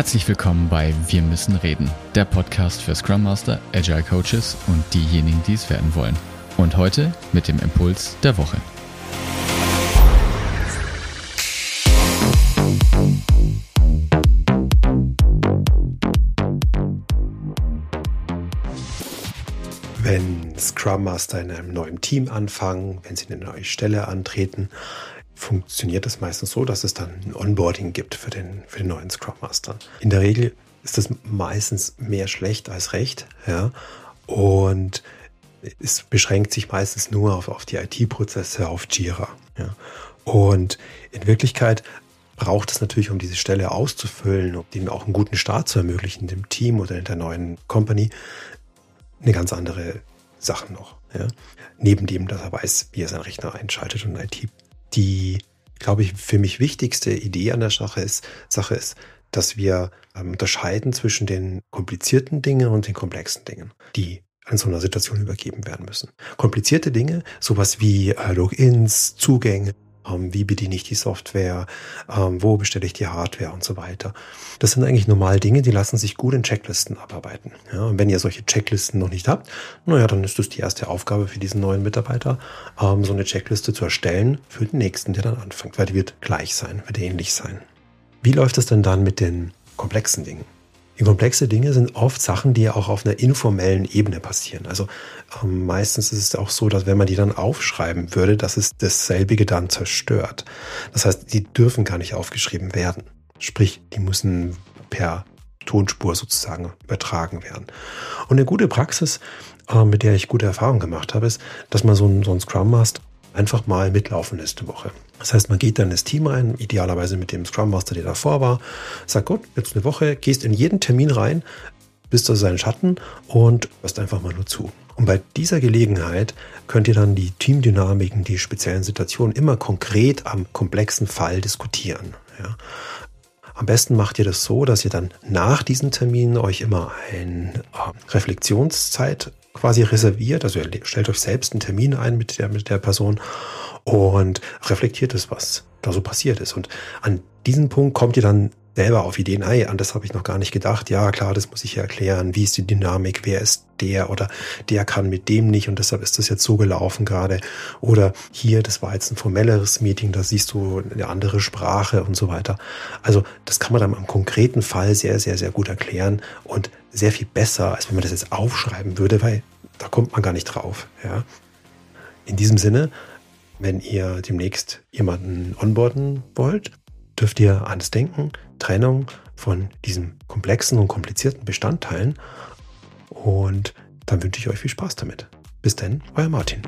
Herzlich willkommen bei Wir müssen reden, der Podcast für Scrum Master, Agile Coaches und diejenigen, die es werden wollen. Und heute mit dem Impuls der Woche. Wenn Scrum Master in einem neuen Team anfangen, wenn sie eine neue Stelle antreten, funktioniert es meistens so, dass es dann ein Onboarding gibt für den, für den neuen Scrum Master. In der Regel ist das meistens mehr schlecht als recht, ja. Und es beschränkt sich meistens nur auf, auf die IT-Prozesse, auf Jira. Ja. Und in Wirklichkeit braucht es natürlich, um diese Stelle auszufüllen, um dem auch einen guten Start zu ermöglichen, dem Team oder in der neuen Company, eine ganz andere Sache noch. Ja. Neben dem, dass er weiß, wie er seinen Rechner einschaltet und IT die, glaube ich, für mich wichtigste Idee an der Sache ist, Sache ist, dass wir ähm, unterscheiden zwischen den komplizierten Dingen und den komplexen Dingen, die an so einer Situation übergeben werden müssen. Komplizierte Dinge, sowas wie äh, Logins, Zugänge, wie bediene ich die Software, ähm, wo bestelle ich die Hardware und so weiter. Das sind eigentlich normal Dinge, die lassen sich gut in Checklisten abarbeiten. Ja, und wenn ihr solche Checklisten noch nicht habt, naja, dann ist das die erste Aufgabe für diesen neuen Mitarbeiter, ähm, so eine Checkliste zu erstellen für den nächsten, der dann anfängt, weil die wird gleich sein, wird ähnlich sein. Wie läuft es denn dann mit den komplexen Dingen? Komplexe Dinge sind oft Sachen, die auch auf einer informellen Ebene passieren. Also ähm, meistens ist es auch so, dass wenn man die dann aufschreiben würde, dass es dasselbige dann zerstört. Das heißt, die dürfen gar nicht aufgeschrieben werden. Sprich, die müssen per Tonspur sozusagen übertragen werden. Und eine gute Praxis, äh, mit der ich gute Erfahrungen gemacht habe, ist, dass man so so ein Scrum Master einfach mal mitlaufen nächste Woche. Das heißt, man geht dann ins Team rein, idealerweise mit dem Scrum Master, der davor war, sagt, gut, jetzt eine Woche, gehst in jeden Termin rein, bist du seinen Schatten und hörst einfach mal nur zu. Und bei dieser Gelegenheit könnt ihr dann die Teamdynamiken, die speziellen Situationen immer konkret am komplexen Fall diskutieren. Ja. Am besten macht ihr das so, dass ihr dann nach diesen Terminen euch immer ein äh, Reflexionszeit quasi reserviert. Also ihr stellt euch selbst einen Termin ein mit der, mit der Person und reflektiert es, was da so passiert ist. Und an diesem Punkt kommt ihr dann selber auf Ideen, hey, an das habe ich noch gar nicht gedacht. Ja, klar, das muss ich ja erklären. Wie ist die Dynamik? Wer ist der oder der kann mit dem nicht und deshalb ist das jetzt so gelaufen gerade. Oder hier, das war jetzt ein formelleres Meeting, da siehst du eine andere Sprache und so weiter. Also das kann man dann am konkreten Fall sehr, sehr, sehr gut erklären und sehr viel besser, als wenn man das jetzt aufschreiben würde, weil da kommt man gar nicht drauf. Ja. In diesem Sinne, wenn ihr demnächst jemanden onboarden wollt, dürft ihr ans Denken, Trennung von diesen komplexen und komplizierten Bestandteilen. Und dann wünsche ich euch viel Spaß damit. Bis dann, euer Martin.